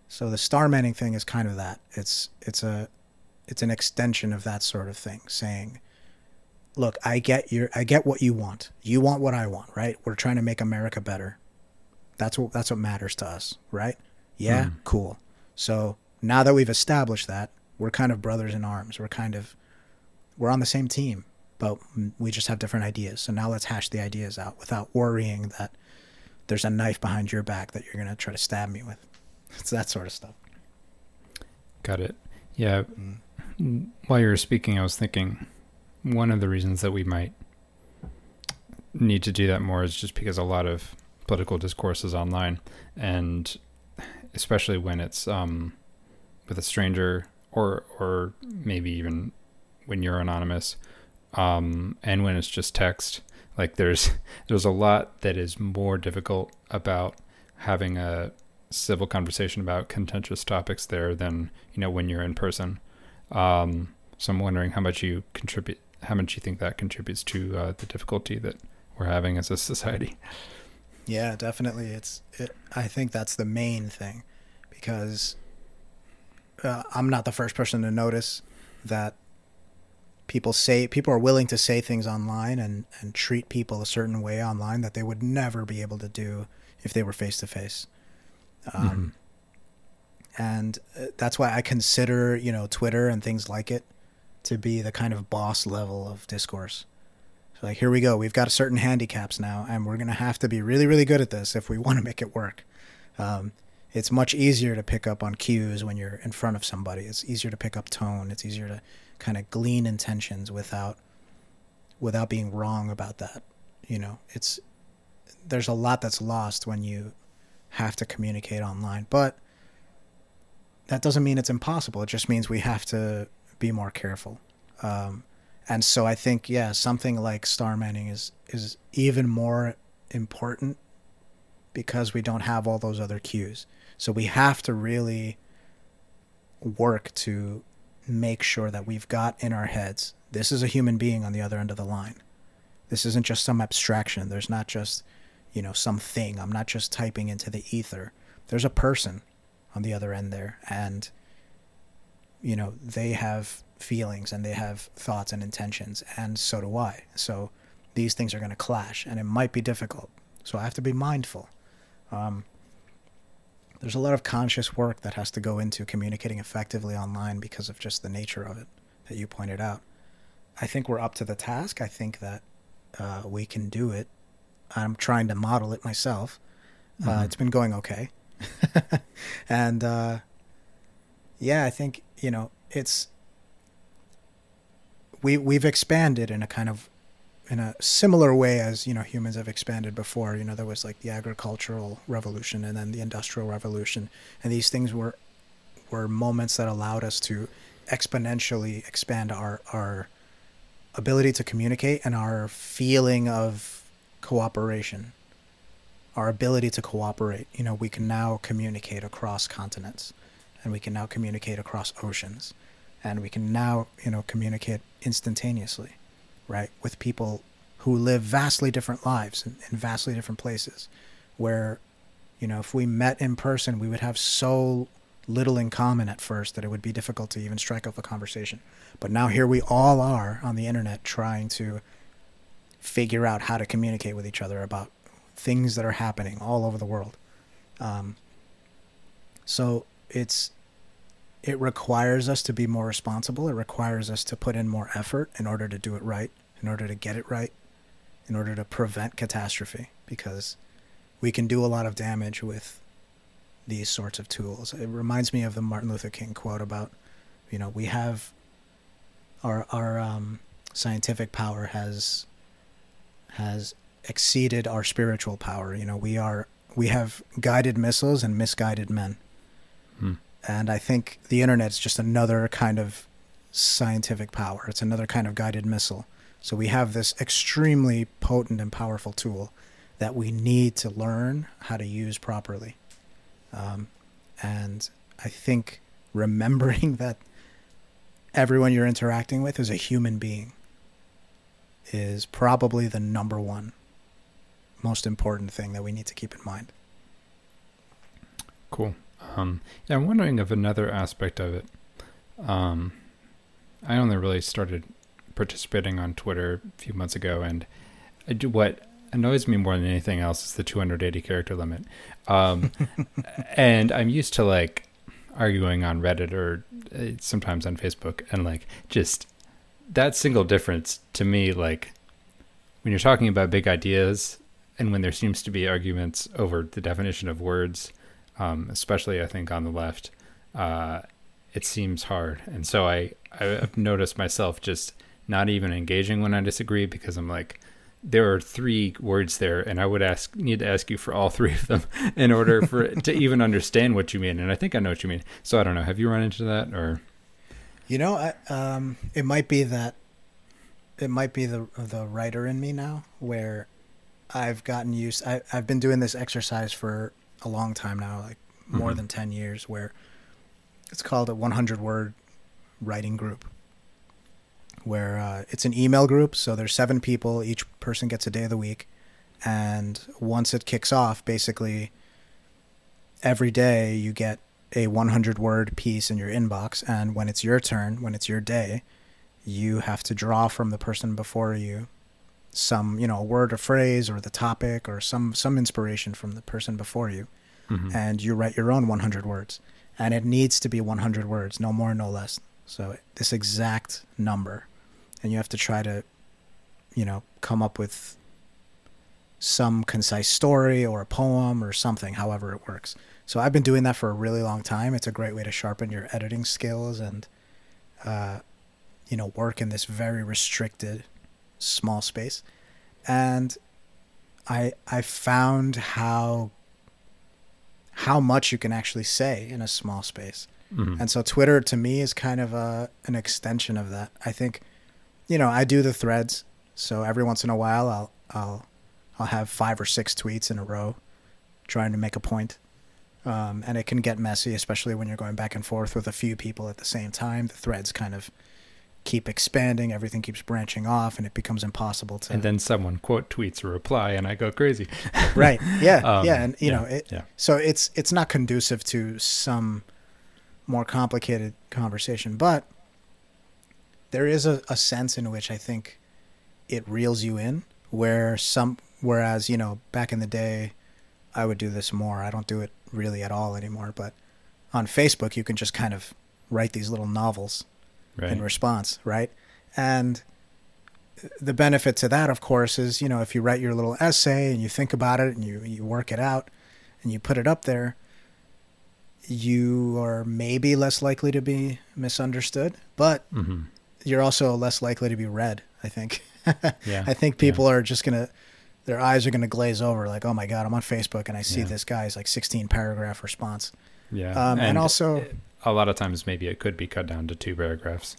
So the star manning thing is kind of that. It's it's a it's an extension of that sort of thing, saying, Look, I get your I get what you want. You want what I want, right? We're trying to make America better. That's what that's what matters to us, right? Yeah, mm. cool. So now that we've established that, we're kind of brothers in arms. We're kind of we're on the same team, but we just have different ideas. So now let's hash the ideas out without worrying that there's a knife behind your back that you're going to try to stab me with. <laughs> It's that sort of stuff. Got it. Yeah. Mm. While you were speaking, I was thinking one of the reasons that we might need to do that more is just because a lot of political discourse is online, and especially when it's um, with a stranger or or maybe even when you're anonymous, um, and when it's just text. Like there's <laughs> there's a lot that is more difficult about having a civil conversation about contentious topics there than you know when you're in person. Um, so I'm wondering how much you contribute, how much you think that contributes to uh, the difficulty that we're having as a society. Yeah, definitely. It's it, I think that's the main thing because uh, I'm not the first person to notice that people say people are willing to say things online and and treat people a certain way online that they would never be able to do if they were face to face. And uh, that's why I consider you know Twitter and things like it to be the kind of boss level of discourse. So like here we go, we've got certain handicaps now, and we're gonna have to be really really good at this if we <laughs> want to make it work. Um, it's much easier to pick up on cues when you're in front of somebody. It's easier to pick up tone. It's easier to kind of glean intentions without without being wrong about that. You know, it's there's a lot that's lost when you have to communicate online, but that doesn't mean it's impossible. It just means we have to be more careful. Um, and so I think yeah, something like star manning is is even more important because we don't have all those other cues. So we have to really work to make sure that we've got in our heads this is a human being on the other end of the line. This isn't just some abstraction. There's not just, you know, something. I'm not just typing into the ether. There's a person on the other end there and you know, they have feelings and they have thoughts and intentions and so do I. So these things are going to clash and it might be difficult. So I have to be mindful. Um, there's a lot of conscious work that has to go into communicating effectively online because of just the nature of it that you pointed out. I think we're up to the task. I think that uh, we can do it. I'm trying to model it myself. Uh, mm-hmm. Uh, it's been going okay. <laughs> and uh, yeah, I think, you know, it's we we've expanded in a kind of in a similar way as you know humans have expanded before. You know, there was like the agricultural revolution and then the industrial revolution, and these things were were moments that allowed us to exponentially expand our our ability to communicate and our feeling of cooperation our ability to cooperate. You know we can now communicate across continents and we can now communicate across oceans and we can now you know communicate instantaneously right, with people who live vastly different lives in, in vastly different places, where, you know, if we met in person, we would have so little in common at first that it would be difficult to even strike up a conversation. But now here we all are on the internet trying to figure out how to communicate with each other about things that are happening all over the world. Um, so it's it requires us to be more responsible. It requires us to put in more effort in order to do it right, in order to get it right, in order to prevent catastrophe, because we can do a lot of damage with these sorts of tools. It reminds me of the Martin Luther King quote about, you know, we have our our um, scientific power has has exceeded our spiritual power. You know, we are we have guided missiles and misguided men. And I think the internet is just another kind of scientific power. It's another kind of guided missile. So we have this extremely potent and powerful tool that we need to learn how to use properly. Um, and I think remembering <laughs> that everyone you're interacting with is a human being is probably the number one most important thing that we need to keep in mind. Cool. Um, yeah, I'm wondering of another aspect of it. Um, I only really started participating on Twitter a few months ago, and I do what annoys me more than anything else is the 280 character limit. Um, <laughs> and I'm used to like arguing on Reddit or uh, sometimes on Facebook, and like just that single difference to me, like when you're talking about big ideas and when there seems to be arguments over the definition of words, um, especially I think on the left, uh, it seems hard. And so I I've noticed myself just not even engaging when I disagree because I'm like, there are three words there, and I would ask need to ask you for all <laughs> three of them in order for to even understand what you mean. And I think I know what you mean. So I don't know. Have you run into that or? You know, I, um, it might be that it might be the the writer in me now, where I've gotten used. I, I've been doing this exercise for a long time now, like more mm-hmm. than ten years, where it's called a 100 word writing group where uh, it's an email group. So there's seven people. Each person gets a day of the week, and once it kicks off, basically every day you get a 100 word piece in your inbox. And when it's your turn, when it's your day, you have to draw from the person before you some you know a word or phrase or the topic or some some inspiration from the person before you mm-hmm. and you write your own 100 words and it needs to be 100 words no more no less so this exact number and you have to try to, you know, come up with some concise story or a poem or something, however it works. So I've been doing that for a really long time. It's a great way to sharpen your editing skills and, uh, you know, work in this very restricted, small space. And I I found how how much you can actually say in a small space. Mm-hmm. And so Twitter to me is kind of a an extension of that. I think you know, I do the threads, so every once in a while I'll I'll I'll have five or six tweets in a row, trying to make a point. Um, and it can get messy, especially when you're going back and forth with a few people at the same time. The threads kind of keep expanding, everything keeps branching off, and it becomes impossible to. And then someone quote tweets a reply, and I go crazy. <laughs> right. Yeah. <laughs> um, yeah. And you yeah, know, it, yeah. so it's it's not conducive to some more complicated conversation, but there is a, a sense in which I think it reels you in where some whereas you know back in the day I would do this more. I don't do it really at all anymore, but on Facebook you can just kind of write these little novels right. in response, right? And the benefit to that of course is, you know, if you write your little essay and you think about it and you you work it out and you put it up there, you are maybe less likely to be misunderstood, but mm-hmm you're also less likely to be read. I think. <laughs> yeah. I think people yeah. are just gonna, their eyes are gonna glaze over. Like, oh my god, I'm on Facebook and I see yeah. this guy's like 16 paragraph response. Yeah. Um, and, and, also, a lot of times maybe it could be cut down to two paragraphs.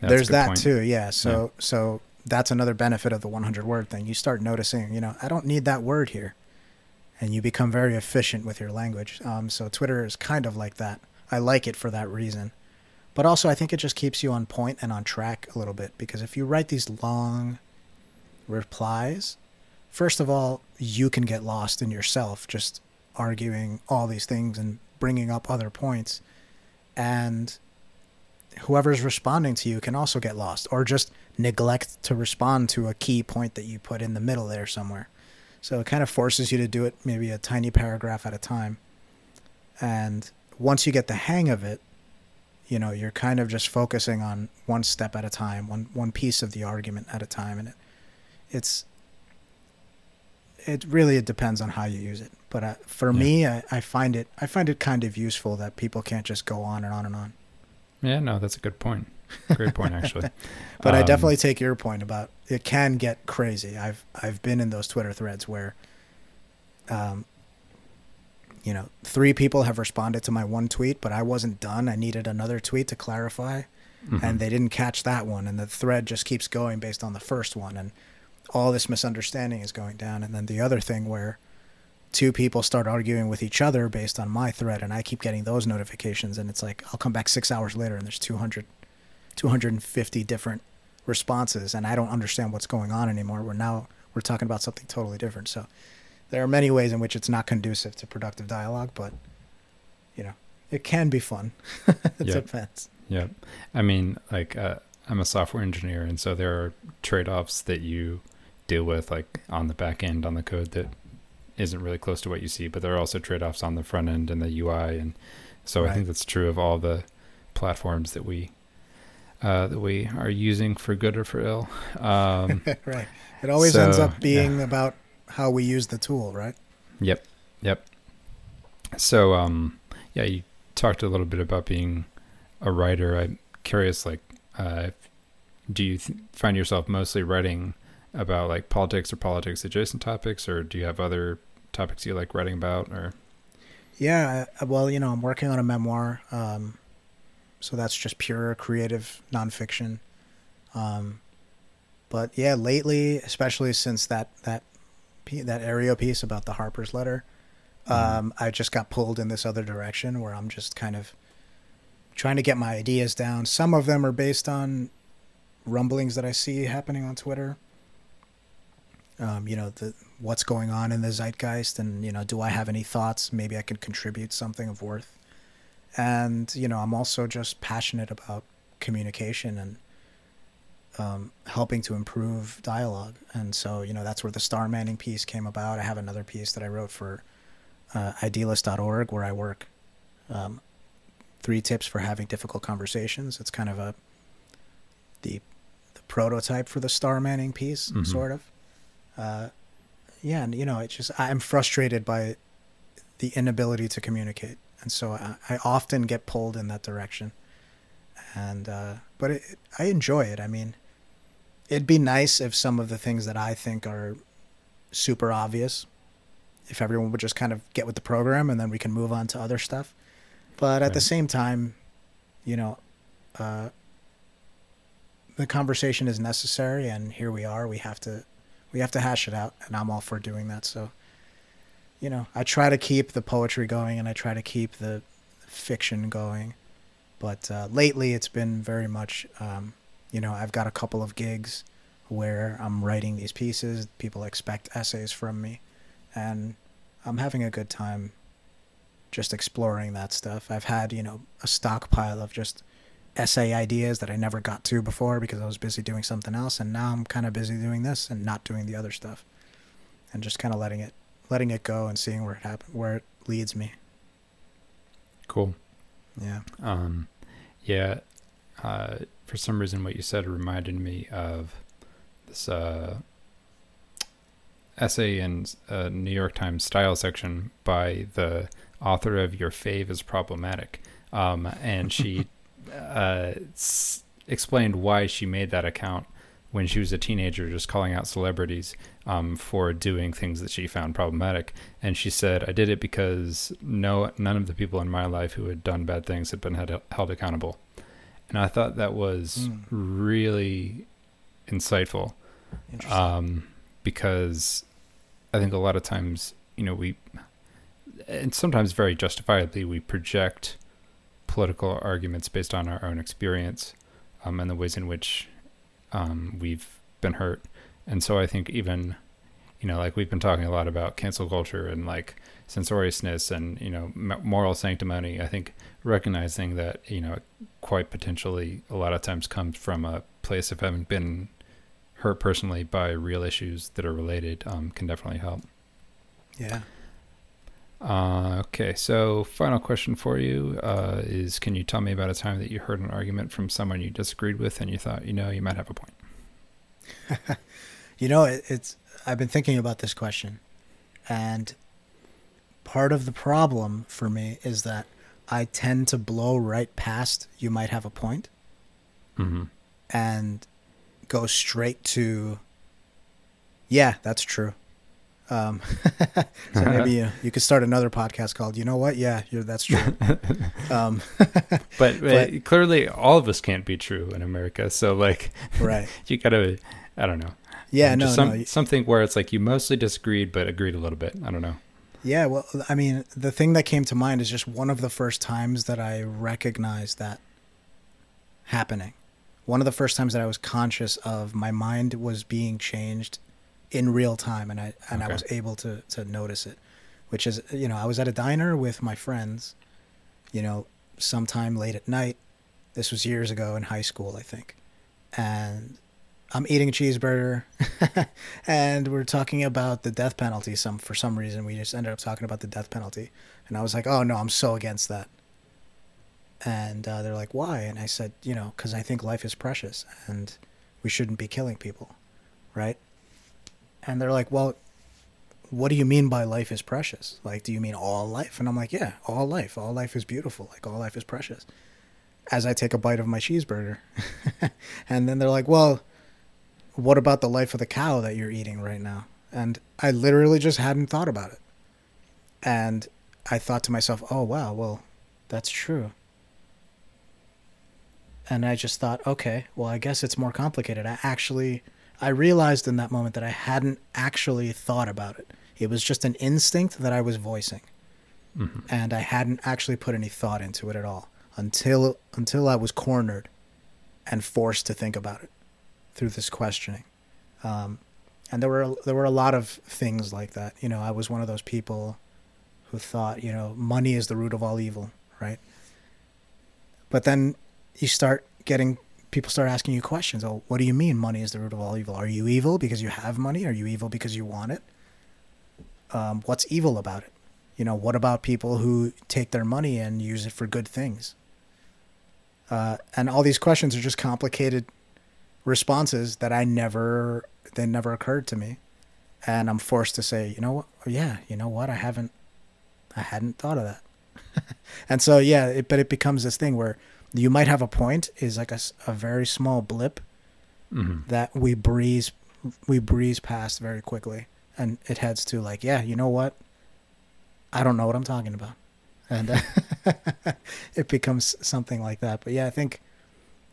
That's there's that point. too. Yeah. So yeah. so that's another benefit of the 100 word thing. You start noticing, you know, I don't need that word here, and you become very efficient with your language. Um, so Twitter is kind of like that. I like it for that reason. But also, I think it just keeps you on point and on track a little bit because if you write these long replies, first of all, you can get lost in yourself just arguing all these things and bringing up other points. And whoever's responding to you can also get lost or just neglect to respond to a key point that you put in the middle there somewhere. So it kind of forces you to do it maybe a tiny paragraph at a time. And once you get the hang of it, you know you're kind of just focusing on one step at a time one one piece of the argument at a time and it, it's it really it depends on how you use it but uh, for yeah. me I, I find it i find it kind of useful that people can't just go on and on and on yeah no that's a good point great point actually <laughs> but um, i definitely take your point about it can get crazy i've i've been in those twitter threads where um, you know, three people have responded to my one tweet, but I wasn't done. I needed another tweet to clarify, mm-hmm. and they didn't catch that one. And the thread just keeps going based on the first one, and all this misunderstanding is going down. And then the other thing where two people start arguing with each other based on my thread, and I keep getting those notifications, and it's like I'll come back six hours later, and there's 200, 250 different responses, and I don't understand what's going on anymore. We're now we're talking about something totally different. So there are many ways in which it's not conducive to productive dialogue, but you know, it can be fun. <laughs> it yep. depends. Yeah. I mean, like, uh, I'm a software engineer, and so there are trade offs that you deal with, like on the back end on the code that isn't really close to what you see, but there are also trade offs on the front end and the UI. And so right. I think that's true of all the platforms that we. Uh, that we are using for good or for ill. Um, <laughs> right. It always so, ends up being yeah. about how we use the tool, right? Yep. Yep. So, um, yeah, you talked a little bit about being a writer. I'm curious, like, uh, do you th- find yourself mostly writing about like politics or politics adjacent topics, or do you have other topics you like writing about? Or yeah, well, you know, I'm working on a memoir, um, so that's just pure creative nonfiction. Um, but yeah, lately, especially since that that that Areo piece about the Harper's letter, mm-hmm. um, I just got pulled in this other direction where I'm just kind of trying to get my ideas down. Some of them are based on rumblings that I see happening on Twitter. Um, you know, the what's going on in the zeitgeist, and you know, do I have any thoughts? Maybe I can contribute something of worth. And you know, I'm also just passionate about communication and um, helping to improve dialogue. And so, you know, that's where the Star Manning piece came about. I have another piece that I wrote for uh, idealist.org where I work. Um, three tips for having difficult conversations. It's kind of a the the prototype for the Star Manning piece, mm-hmm. sort of. Uh, yeah, and you know, it's just I'm frustrated by the inability to communicate, and so I, I often get pulled in that direction. And uh, but it, I enjoy it. I mean, it'd be nice if some of the things that I think are super obvious, if everyone would just kind of get with the program, and then we can move on to other stuff. But at right. the same time, you know, uh, the conversation is necessary, and here we are. We have to we have to hash it out, and I'm all for doing that. So, you know, I try to keep the poetry going, and I try to keep the fiction going. But uh, lately, it's been very much, um, you know, I've got a couple of gigs where I'm writing these pieces. People expect essays from me, and I'm having a good time just exploring that stuff. I've had, you know, a stockpile of just essay ideas that I never got to before because I was busy doing something else and now I'm kind of busy doing this and not doing the other stuff. And just kind of letting it letting it go and seeing where it happen where it leads me. Cool. Yeah. Um yeah, uh for some reason what you said reminded me of this uh essay in a New York Times style section by the author of Your Fave is Problematic. Um, and she <laughs> uh, s- explained why she made that account when she was a teenager, just calling out celebrities um, for doing things that she found problematic. And she said, "I did it because no, none of the people in my life who had done bad things had been held, held accountable." And I thought that was mm. really insightful, um, because I think a lot of times, you know, we, and sometimes very justifiably, we project political arguments based on our own experience um, and the ways in which um, we've been hurt. And so I think even, you know, like we've been talking a lot about cancel culture and like censoriousness and, you know, moral sanctimony. I think recognizing that, you know, quite potentially a lot of times comes from a place of having been hurt personally by real issues that are related um, can definitely help. Yeah. Uh, okay, so final question for you uh, is: Can you tell me about a time that you heard an argument from someone you disagreed with, and you thought, you know, you might have a point? <laughs> you know, it, it's. I've been thinking about this question, and part of the problem for me is that I tend to blow right past "you might have a point," mm-hmm. and go straight to, "Yeah, that's true." Um, <laughs> so maybe you, you could start another podcast called "You Know What? Yeah, that's true." <laughs> um, <laughs> but, but, clearly, all of us can't be true in America. So, like, right? you gotta, I don't know. Yeah, no, some, no, something where it's like you mostly disagreed, but agreed a little bit. I don't know. Yeah, well, I mean, the thing that came to mind is just one of the first times that I recognized that happening. One of the first times that I was conscious of my mind was being changed in real time, and I and okay. I was able to to notice it, which is you know I was at a diner with my friends, you know, sometime late at night. This was years ago in high school, I think, and I'm eating a cheeseburger, <laughs> and we're talking about the death penalty. Some for some reason we just ended up talking about the death penalty, and I was like, oh no, I'm so against that. And uh, they're like, why? And I said, you know, because I think life is precious and we shouldn't be killing people, right? And they're like, well, what do you mean by life is precious? Like, do you mean all life? And I'm like, yeah, all life. All life is beautiful. Like, all life is precious. As I take a bite of my cheeseburger. <laughs> and then they're like, well, what about the life of the cow that you're eating right now? And I literally just hadn't thought about it. And I thought to myself, oh, wow, well, that's true. And I just thought, okay, well, I guess it's more complicated. I actually, I realized in that moment that I hadn't actually thought about it. It was just an instinct that I was voicing. Mm-hmm. And I hadn't actually put any thought into it at all until until I was cornered and forced to think about it through this questioning. Um, and there were there were a lot of things like that. You know, I was one of those people who thought, you know, money is the root of all evil, right? But then you start getting people start asking you questions. Oh, what do you mean money is the root of all evil? Are you evil because you have money? Are you evil because you want it? Um, what's evil about it? You know, what about people who take their money and use it for good things? Uh, and all these questions are just complicated responses that I never they never occurred to me, and I'm forced to say, you know what? Yeah, you know what? I haven't, I hadn't thought of that. <laughs> and so yeah, it, but it becomes this thing where you might have a point is like a, a very small blip mm-hmm. that we breeze we breeze past very quickly, and it heads to like, yeah, you know what? I don't know what I'm talking about, and uh, <laughs> it becomes something like that. But yeah, I think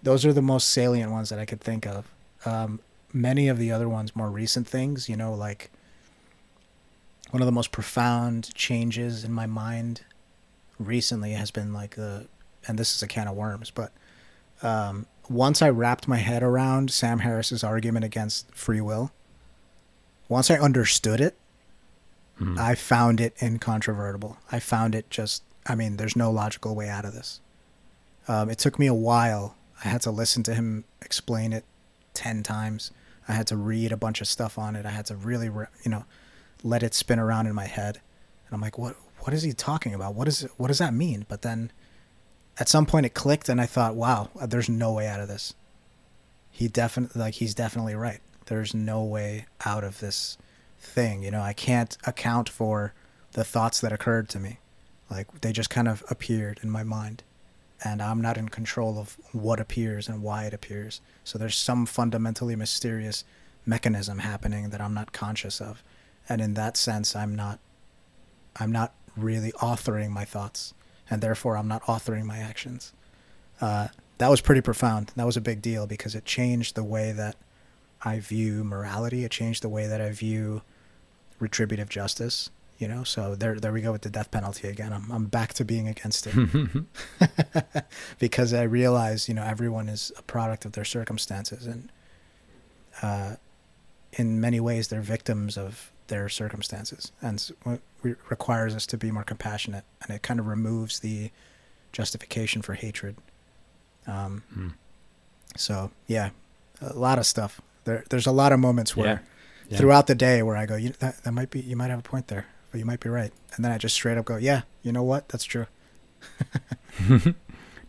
those are the most salient ones that I could think of. Um, many of the other ones, more recent things, you know, like one of the most profound changes in my mind recently has been like the, and this is a can of worms, but um, once I wrapped my head around Sam Harris's argument against free will, once I understood it, mm. I found it incontrovertible. I found it just, I mean, there's no logical way out of this. Um, it took me a while I had to listen to him explain it 10 times. I had to read a bunch of stuff on it. I had to really, you know, let it spin around in my head. And I'm like, what, what is he talking about? What is it, what does that mean? But then at some point it clicked and I thought, wow, there's no way out of this. He definitely, like, he's definitely right. There's no way out of this thing. You know, I can't account for the thoughts that occurred to me. Like, they just kind of appeared in my mind and I'm not in control of what appears and why it appears. So there's some fundamentally mysterious mechanism happening that I'm not conscious of. And in that sense, I'm not I'm not really authoring my thoughts, and therefore I'm not authoring my actions. Uh, that was pretty profound. That was a big deal because it changed the way that I view morality. It changed the way that I view retributive justice you know so there there we go with the death penalty again i'm, I'm back to being against it <laughs> <laughs> because i realize you know everyone is a product of their circumstances and uh, in many ways they're victims of their circumstances and requires us to be more compassionate and it kind of removes the justification for hatred um, mm. so yeah a lot of stuff there there's a lot of moments where yeah. Yeah. throughout the day where I go, you, that, that might be, you might have a point there but you might be right. And then I just straight up go, yeah, you know what? That's true. <laughs> <laughs>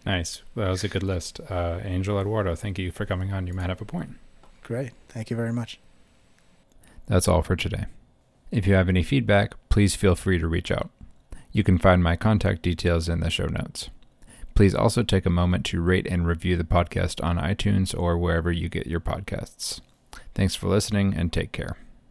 nice. That was a good list. Uh, Angel Eduardo, thank you for coming on. You might have a point. Great. Thank you very much. That's all for today. If you have any feedback, please feel free to reach out. You can find my contact details in the show notes. Please also take a moment to rate and review the podcast on iTunes or wherever you get your podcasts. Thanks for listening and take care.